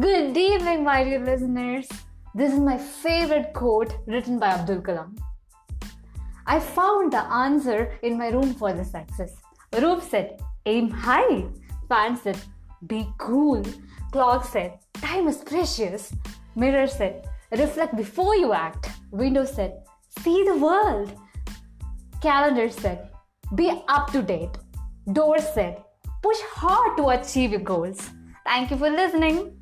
Good evening, my dear listeners. This is my favorite quote written by Abdul Kalam. I found the answer in my room for the success. Roof said, aim high. Fan said, be cool. Clock said, time is precious. Mirror said, reflect before you act. Window said, see the world. Calendar said, be up to date. Door said, push hard to achieve your goals. Thank you for listening.